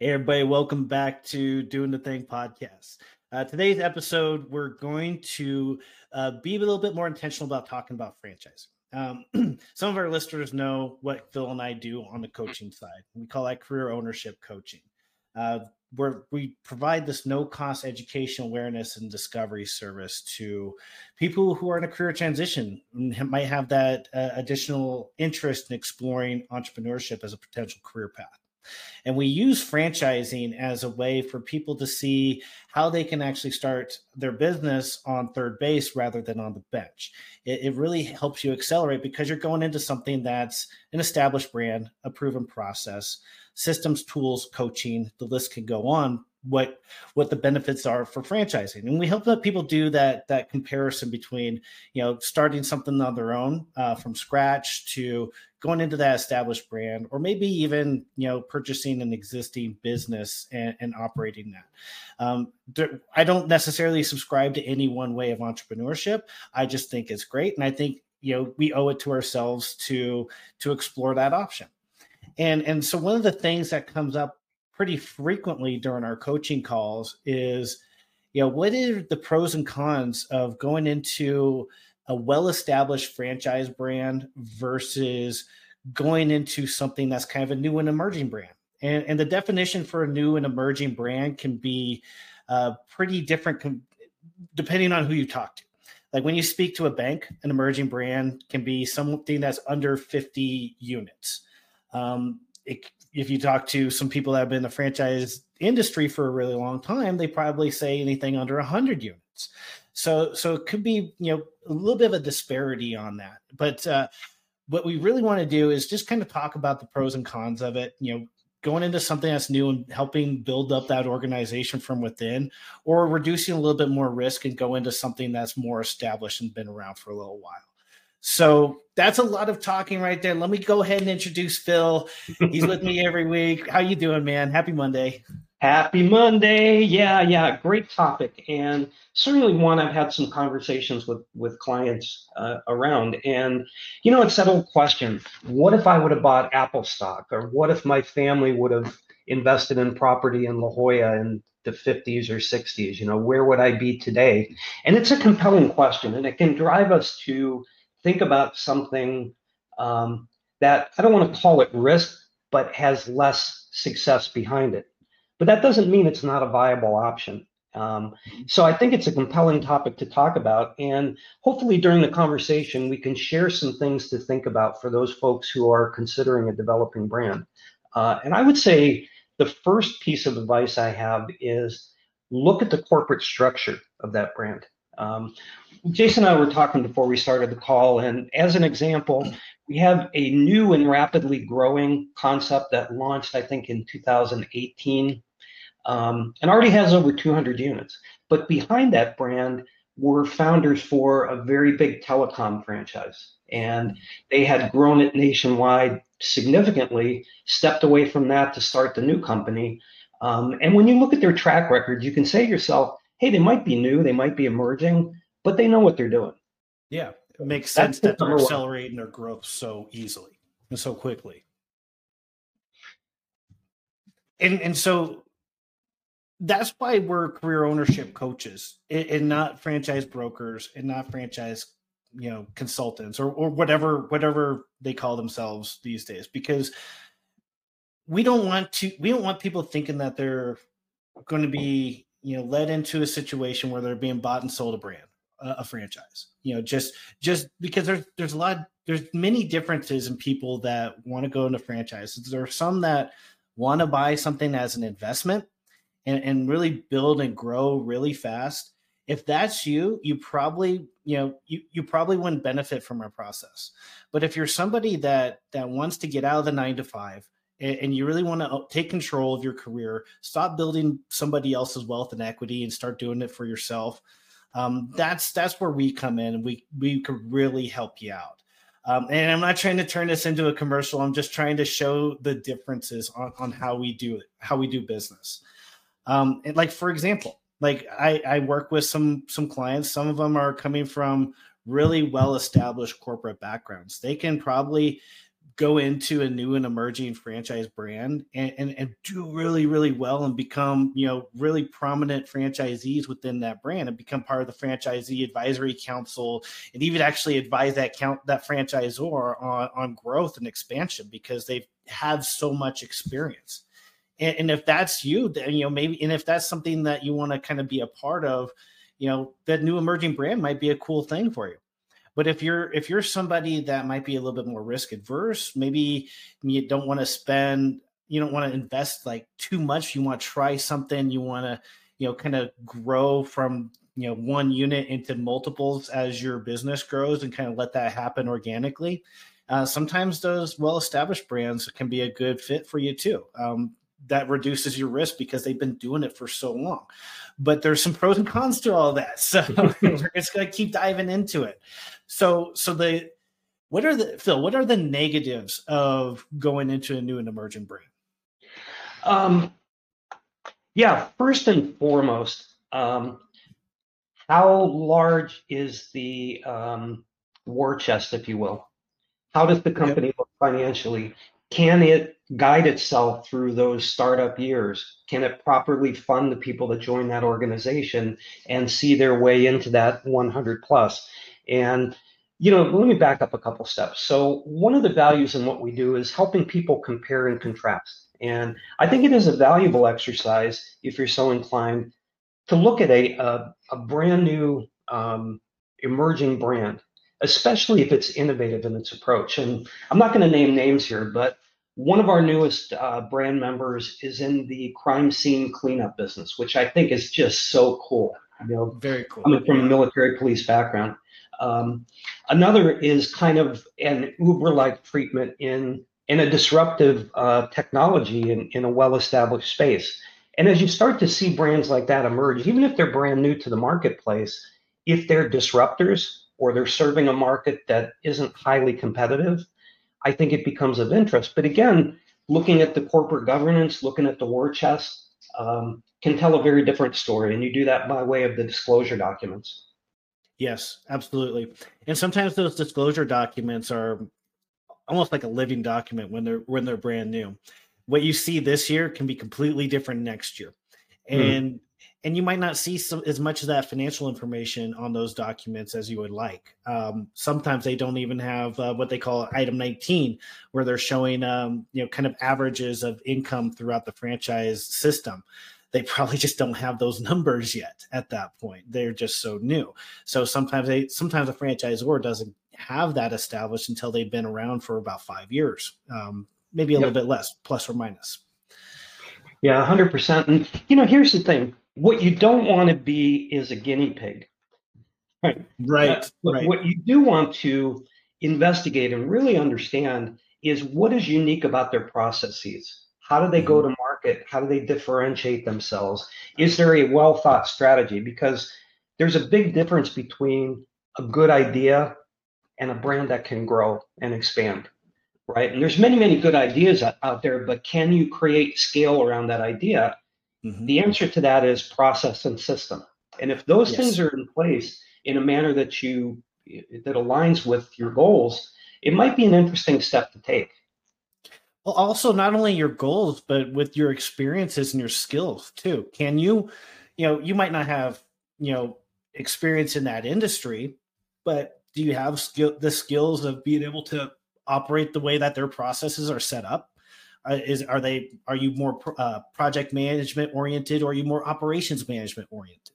Hey, everybody, welcome back to Doing the Thing podcast. Uh, today's episode, we're going to uh, be a little bit more intentional about talking about franchising. Um, some of our listeners know what Phil and I do on the coaching side. We call that career ownership coaching. Uh, where we provide this no cost education awareness and discovery service to people who are in a career transition and might have that uh, additional interest in exploring entrepreneurship as a potential career path. And we use franchising as a way for people to see how they can actually start their business on third base rather than on the bench. It, it, really helps you accelerate because you're going into something that's an established brand, a proven process, systems, tools, coaching, the list can go on what what the benefits are for franchising. And we help let people do that that comparison between you know starting something on their own uh, from scratch to going into that established brand or maybe even you know purchasing an existing business and, and operating that. Um, there, i don't necessarily subscribe to any one way of entrepreneurship. I just think it's great. And i think you know we owe it to ourselves to to explore that option. And and so one of the things that comes up pretty frequently during our coaching calls is you know what are the pros and cons of going into a well-established franchise brand versus going into something that's kind of a new and emerging brand? And, and the definition for a new and emerging brand can be uh, pretty different com- depending on who you talk to. Like when you speak to a bank an emerging brand can be something that's under 50 units. Um, it, if you talk to some people that have been in the franchise industry for a really long time, they probably say anything under 100 units. So, so it could be you know a little bit of a disparity on that. But uh, what we really want to do is just kind of talk about the pros and cons of it. You know, going into something that's new and helping build up that organization from within, or reducing a little bit more risk and go into something that's more established and been around for a little while. So that's a lot of talking right there. Let me go ahead and introduce Phil. He's with me every week. How you doing, man? Happy Monday. Happy Monday. Yeah, yeah, great topic. And certainly one I've had some conversations with with clients uh, around. And you know, it's that old question: What if I would have bought Apple stock, or what if my family would have invested in property in La Jolla in the 50s or 60s? You know, where would I be today? And it's a compelling question, and it can drive us to think about something um, that I don't want to call it risk, but has less success behind it. But that doesn't mean it's not a viable option. Um, so I think it's a compelling topic to talk about. And hopefully during the conversation, we can share some things to think about for those folks who are considering a developing brand. Uh, and I would say the first piece of advice I have is look at the corporate structure of that brand. Um, Jason and I were talking before we started the call, and as an example, we have a new and rapidly growing concept that launched, I think, in 2018, um, and already has over 200 units. But behind that brand were founders for a very big telecom franchise, and they had grown it nationwide significantly, stepped away from that to start the new company. Um, and when you look at their track record, you can say to yourself, hey, they might be new, they might be emerging, but they know what they're doing. Yeah, it makes sense That's that they're accelerating their growth so easily and so quickly. And and so that's why we're career ownership coaches and not franchise brokers and not franchise you know consultants or, or whatever whatever they call themselves these days because we don't want to we don't want people thinking that they're going to be you know led into a situation where they're being bought and sold a brand a, a franchise you know just just because there's there's a lot there's many differences in people that want to go into franchises there are some that want to buy something as an investment and, and really build and grow really fast if that's you you probably you know you, you probably wouldn't benefit from our process but if you're somebody that that wants to get out of the nine to five and you really want to uh, take control of your career, stop building somebody else's wealth and equity and start doing it for yourself. Um, that's that's where we come in we we could really help you out. Um, and I'm not trying to turn this into a commercial. I'm just trying to show the differences on, on how we do it, how we do business. Um, and like for example, like I, I work with some some clients. Some of them are coming from really well established corporate backgrounds. They can probably go into a new and emerging franchise brand and, and, and do really, really well and become, you know, really prominent franchisees within that brand and become part of the franchisee advisory council and even actually advise that count that franchisor on, on growth and expansion because they've had so much experience. And, and if that's you, then you know, maybe and if that's something that you want to kind of be a part of, you know, that new emerging brand might be a cool thing for you but if you're if you're somebody that might be a little bit more risk adverse maybe you don't want to spend you don't want to invest like too much. You want to try something. You want to you know kind of grow from you know one unit into multiples as your business grows and kind of let that happen organically. Uh, sometimes those well established brands can be a good fit for you too. Um, that reduces your risk because they've been doing it for so long. But there's some pros and cons to all that. So we're just gonna keep diving into it. So so the what are the Phil, what are the negatives of going into a new and emerging brand? Um yeah, first and foremost, um, how large is the um, war chest, if you will? How does the company yep. look financially? can it guide itself through those startup years? Can it properly fund the people that join that organization and see their way into that 100 plus? And you know, let me back up a couple steps. So, one of the values in what we do is helping people compare and contrast. And I think it is a valuable exercise if you're so inclined to look at a, a, a brand new um, emerging brand especially if it's innovative in its approach. And I'm not going to name names here, but one of our newest uh, brand members is in the crime scene cleanup business, which I think is just so cool. You know, very cool. Coming from a military police background. Um, another is kind of an Uber-like treatment in in a disruptive uh, technology in, in a well-established space. And as you start to see brands like that emerge, even if they're brand new to the marketplace, if they're disruptors, or they're serving a market that isn't highly competitive, I think it becomes of interest. But again, looking at the corporate governance, looking at the war chest, um, can tell a very different story. And you do that by way of the disclosure documents. Yes, absolutely. And sometimes those disclosure documents are almost like a living document when they're when they're brand new. What you see this year can be completely different next year. Hmm. And and you might not see some, as much of that financial information on those documents as you would like. Um, sometimes they don't even have uh, what they call item 19, where they're showing um, you know kind of averages of income throughout the franchise system. They probably just don't have those numbers yet at that point. They're just so new. So sometimes they sometimes a franchisor doesn't have that established until they've been around for about five years, um, maybe a yep. little bit less, plus or minus. Yeah, 100%. And, you know, here's the thing what you don't want to be is a guinea pig. Right. Right. Uh, right. What you do want to investigate and really understand is what is unique about their processes. How do they go mm-hmm. to market? How do they differentiate themselves? Is there a well thought strategy? Because there's a big difference between a good idea and a brand that can grow and expand right and there's many many good ideas out there but can you create scale around that idea Mm-hmm. The answer to that is process and system. And if those yes. things are in place in a manner that you that aligns with your goals, it might be an interesting step to take. Well, also not only your goals, but with your experiences and your skills too. Can you, you know, you might not have, you know, experience in that industry, but do you have skill the skills of being able to operate the way that their processes are set up? Uh, is are they are you more uh, project management oriented or are you more operations management oriented?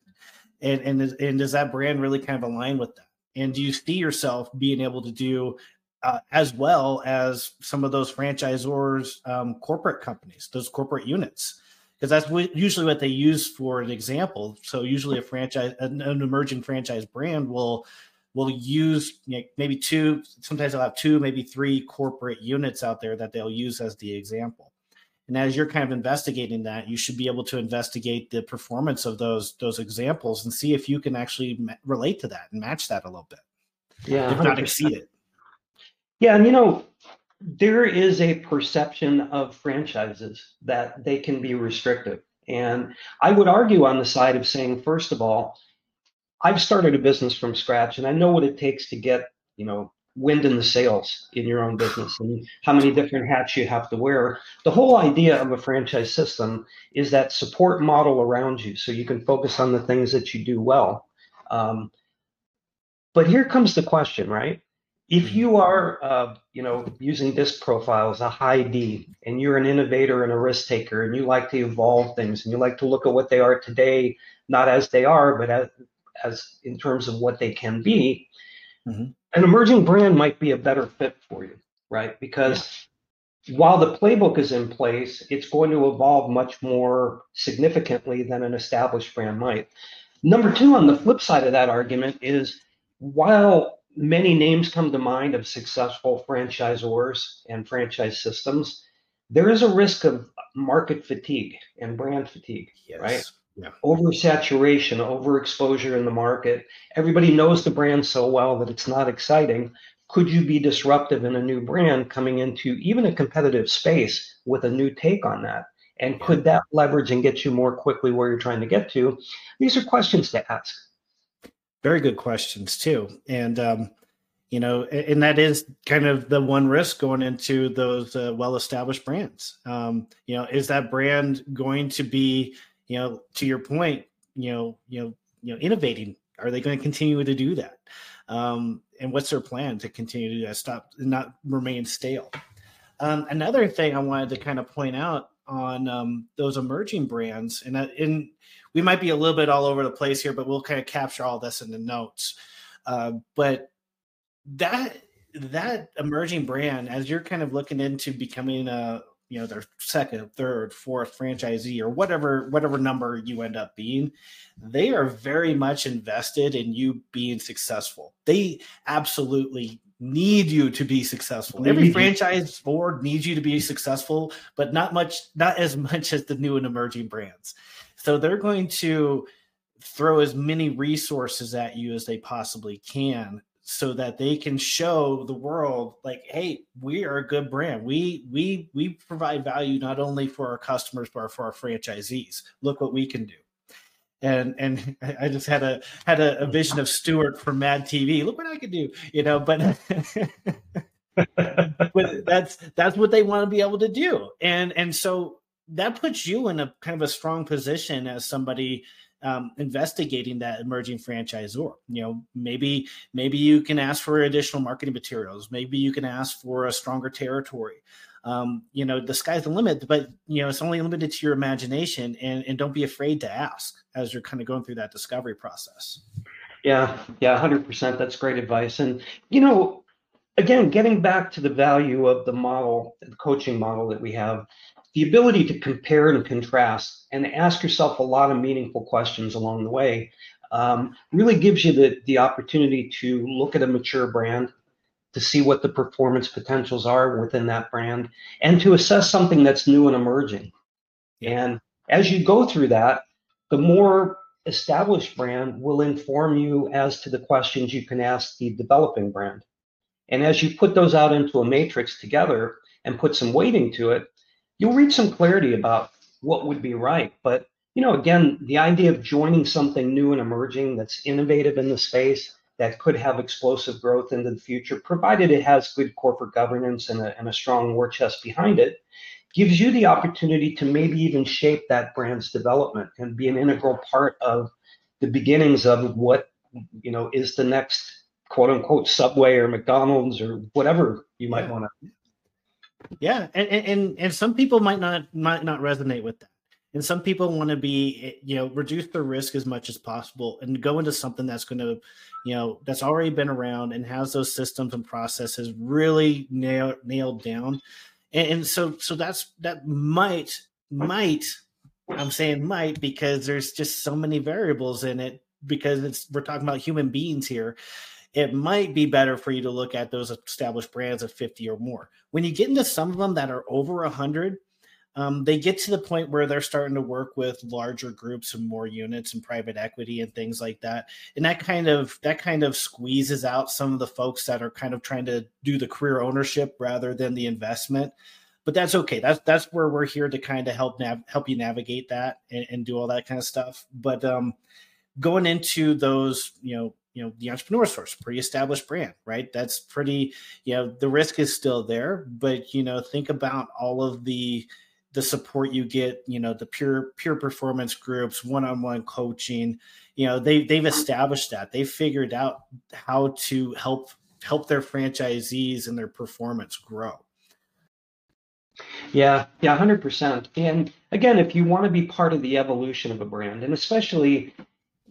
And and and does that brand really kind of align with that? And do you see yourself being able to do uh, as well as some of those franchisors um, corporate companies those corporate units? Because that's usually what they use for an example. So usually a franchise an, an emerging franchise brand will will use you know, maybe two, sometimes they'll have two, maybe three corporate units out there that they'll use as the example. And as you're kind of investigating that, you should be able to investigate the performance of those those examples and see if you can actually relate to that and match that a little bit. Yeah, if not exceed it. Yeah, and you know, there is a perception of franchises that they can be restrictive. And I would argue on the side of saying, first of all, I've started a business from scratch and I know what it takes to get, you know, wind in the sails in your own business and how many different hats you have to wear. The whole idea of a franchise system is that support model around you so you can focus on the things that you do well. Um, but here comes the question, right? If mm-hmm. you are, uh, you know, using disc profiles, a high D, and you're an innovator and a risk taker, and you like to evolve things, and you like to look at what they are today, not as they are, but as, as in terms of what they can be, mm-hmm. an emerging brand might be a better fit for you, right? Because yeah. while the playbook is in place, it's going to evolve much more significantly than an established brand might. Number two, on the flip side of that argument, is while many names come to mind of successful franchisors and franchise systems, there is a risk of market fatigue and brand fatigue, yes. right? Yeah. Oversaturation, overexposure in the market. Everybody knows the brand so well that it's not exciting. Could you be disruptive in a new brand coming into even a competitive space with a new take on that? And could that leverage and get you more quickly where you're trying to get to? These are questions to ask. Very good questions too, and um, you know, and that is kind of the one risk going into those uh, well-established brands. Um, you know, is that brand going to be, you know, to your point, you know, you know, you know, innovating? Are they going to continue to do that? Um, and what's their plan to continue to do that? Stop, and not remain stale. Um, another thing I wanted to kind of point out on um, those emerging brands, and that, in we might be a little bit all over the place here, but we'll kind of capture all this in the notes. Uh, but that that emerging brand, as you're kind of looking into becoming a you know their second, third, fourth franchisee or whatever whatever number you end up being, they are very much invested in you being successful. They absolutely need you to be successful. Every franchise board needs you to be successful, but not much, not as much as the new and emerging brands. So they're going to throw as many resources at you as they possibly can so that they can show the world like hey we are a good brand. We we we provide value not only for our customers but for our franchisees. Look what we can do. And and i just had a had a, a vision of stuart from mad tv look what i can do you know but but that's that's what they want to be able to do. And and so that puts you in a kind of a strong position as somebody um, investigating that emerging franchisor. You know, maybe maybe you can ask for additional marketing materials. Maybe you can ask for a stronger territory. Um, you know, the sky's the limit, but you know, it's only limited to your imagination, and and don't be afraid to ask as you're kind of going through that discovery process. Yeah, yeah, hundred percent. That's great advice, and you know, again, getting back to the value of the model, the coaching model that we have, the ability to compare and contrast and ask yourself a lot of meaningful questions along the way um, really gives you the, the opportunity to look at a mature brand to see what the performance potentials are within that brand and to assess something that's new and emerging. And as you go through that the more established brand will inform you as to the questions you can ask the developing brand. And as you put those out into a matrix together and put some weighting to it you'll reach some clarity about what would be right. But you know, again, the idea of joining something new and emerging that's innovative in the space that could have explosive growth into the future, provided it has good corporate governance and a, and a strong war chest behind it, gives you the opportunity to maybe even shape that brand's development and be an integral part of the beginnings of what you know is the next quote unquote subway or McDonald's or whatever you might want to yeah, and, and and some people might not might not resonate with that, and some people want to be eh, you know reduce their risk as much as possible and go into something that's going to you know that's already been around and has those systems and processes really nailed nailed down, and, and so so that's that might might I'm saying might because there's just so many variables in it because it's we're talking about human beings here it might be better for you to look at those established brands of 50 or more. When you get into some of them that are over 100, um, they get to the point where they're starting to work with larger groups and more units and private equity and things like that. And that kind of that kind of squeezes out some of the folks that are kind of trying to do the career ownership rather than the investment. But that's okay. That's that's where we're here to kind of help nav- help you navigate that and, and do all that kind of stuff. But um going into those you know you know the entrepreneur source pretty established brand right? That's pretty you know the risk is still there but you know think about all of the the support you get you know the pure pure performance groups one-on-one coaching you know they they've established that. They've figured out how to help help their franchisees and their performance grow. Yeah yeah 100% and again if you want to be part of the evolution of a brand and especially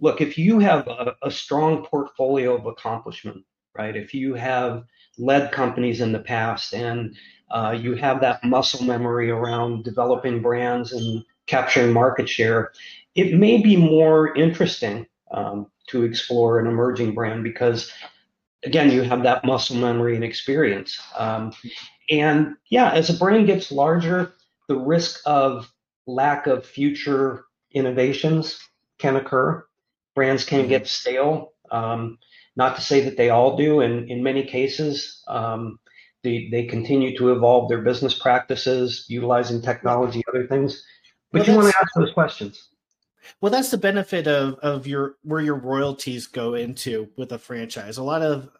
look, if you have a, a strong portfolio of accomplishment, right? If you have led companies in the past and uh, you have that muscle memory around developing brands and capturing market share, it may be more interesting um, to explore an emerging brand because, again, you have that muscle memory and experience. Um, and yeah, as a brand gets larger, the risk of lack of future innovations can occur brands can get stale. Um, not to say that they all do, and in many cases, um, they, they continue to evolve their business practices, utilizing technology, other things. But well, you want to ask those questions. Well, that's the benefit of of your where your royalties go into with a franchise. A lot of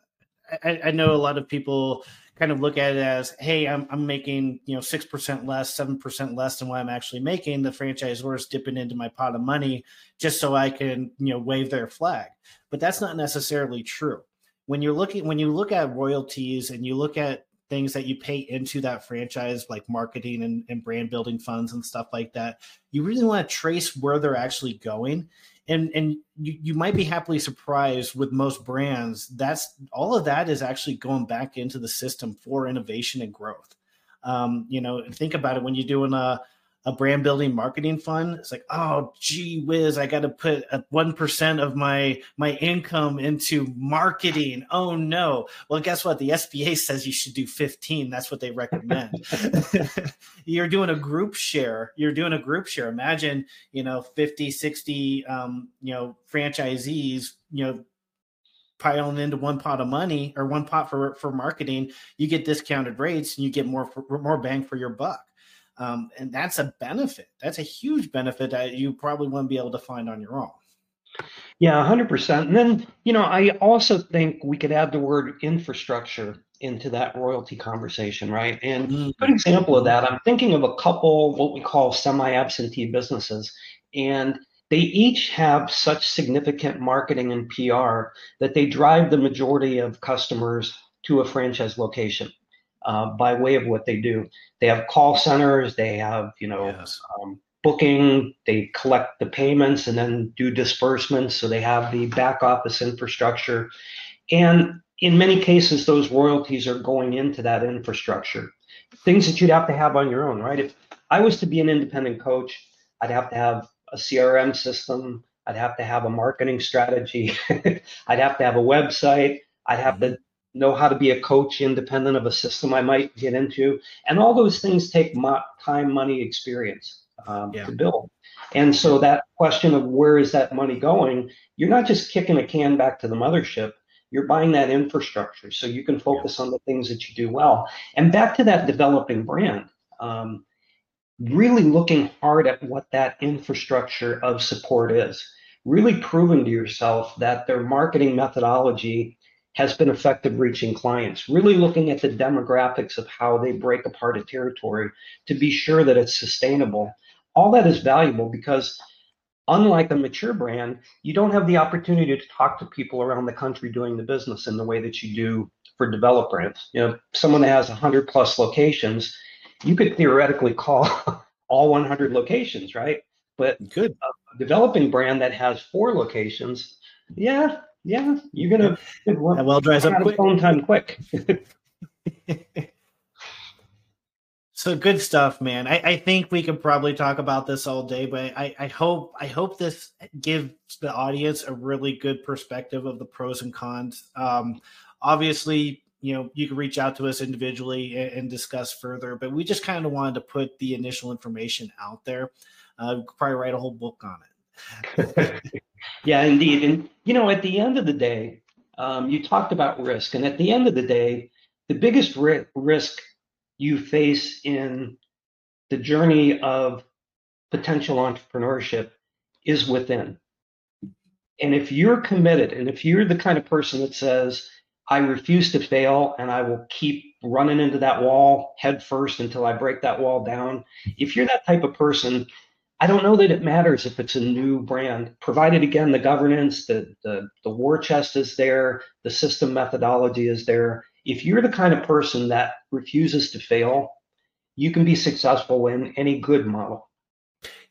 I, I know a lot of people kind of look at it as, hey, I'm, I'm making you know six percent less, seven percent less than what I'm actually making. The franchisor is dipping into my pot of money just so I can you know wave their flag. But that's not necessarily true. When you're looking when you look at royalties and you look at things that you pay into that franchise, like marketing and, and brand building funds and stuff like that, you really want to trace where they're actually going. And and you, you might be happily surprised with most brands that's all of that is actually going back into the system for innovation and growth. Um, you know think about it when you're doing a a brand building marketing fund it's like oh gee whiz i got to put 1% of my my income into marketing. Oh no. Well guess what? The sba says you should do 15 that's what they recommend. You're doing a group share. You're doing a group share. Imagine you know 50 60 um, you know franchisees you know piling into one pot of money or one pot for for marketing. You get discounted rates and you get more more bang for your buck um, and that's a benefit. That's a huge benefit that you probably wouldn't be able to find on your own. Yeah, 100%. And then, you know, I also think we could add the word infrastructure into that royalty conversation, right? And mm-hmm. good example of that, I'm thinking of a couple what we call semi-absentee businesses, and they each have such significant marketing and PR that they drive the majority of customers to a franchise location uh, by way of what they do. They have call centers, they have, you know, yes. um, booking, they collect the payments and then do disbursements. So they have the back office infrastructure. And in many cases, those royalties are going into that infrastructure. Things that you'd have to have on your own, right? If I was to be an independent coach, I'd have to have a CRM system. I'd have to have a marketing strategy. I'd have to have a website. I'd have to know how to be a coach independent of a system I might get into. And all those things take mo- time, money, experience um, yeah. to build. And so that question of where is that money going, you're not just kicking a can back to the mothership. You're buying that infrastructure so you can focus yeah. on the things that you do well. And back to that developing brand, um, really looking hard at what that infrastructure of support is. Really proving to yourself that their marketing methodology has been effective reaching clients, really looking at the demographics of how they break apart a territory to be sure that it's sustainable. All that is valuable because unlike a mature brand, you don't have the opportunity to talk to people around the country doing the business in the way that you do for developed brands. You know, someone that has 100 plus locations, you could theoretically call all 100 locations, right? But good. a developing brand that has four locations, yeah, yeah, you're gonna that well dries up quick. Phone time quick. so good stuff, man. I, I, think we could probably talk about this all day, but I, I hope I hope this gives the audience a really good perspective of the pros and cons. Um, obviously, you know, you can reach out to us individually and, and discuss further, but we just kind of wanted to put the initial information out there. Uh, probably write a whole book on it. Yeah, indeed. And, you know, at the end of the day, um, you talked about risk. And at the end of the day, the biggest ri- risk you face in the journey of potential entrepreneurship is within. And if you're committed, and if you're the kind of person that says, I refuse to fail and I will keep running into that wall head first until I break that wall down. If you're that type of person, I don't know that it matters if it's a new brand, provided again the governance, the, the, the war chest is there, the system methodology is there. If you're the kind of person that refuses to fail, you can be successful in any good model.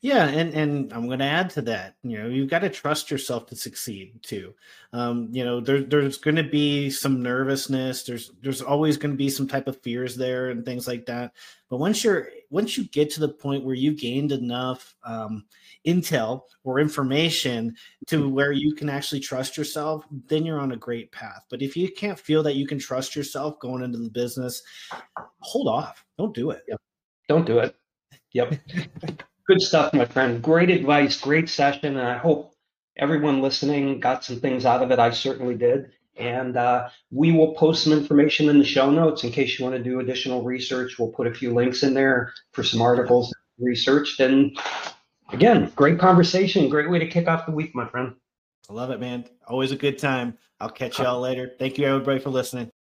Yeah, and and I'm going to add to that. You know, you've got to trust yourself to succeed too. Um, you know, there, there's going to be some nervousness. There's there's always going to be some type of fears there and things like that. But once you're once you get to the point where you've gained enough um, intel or information to where you can actually trust yourself, then you're on a great path. But if you can't feel that you can trust yourself going into the business, hold off. Don't do it. Yep. Don't do it. Yep. Good stuff, my friend. Great advice, great session. And I hope everyone listening got some things out of it. I certainly did. And uh, we will post some information in the show notes in case you want to do additional research. We'll put a few links in there for some articles researched. And again, great conversation. Great way to kick off the week, my friend. I love it, man. Always a good time. I'll catch y'all later. Thank you, everybody, for listening.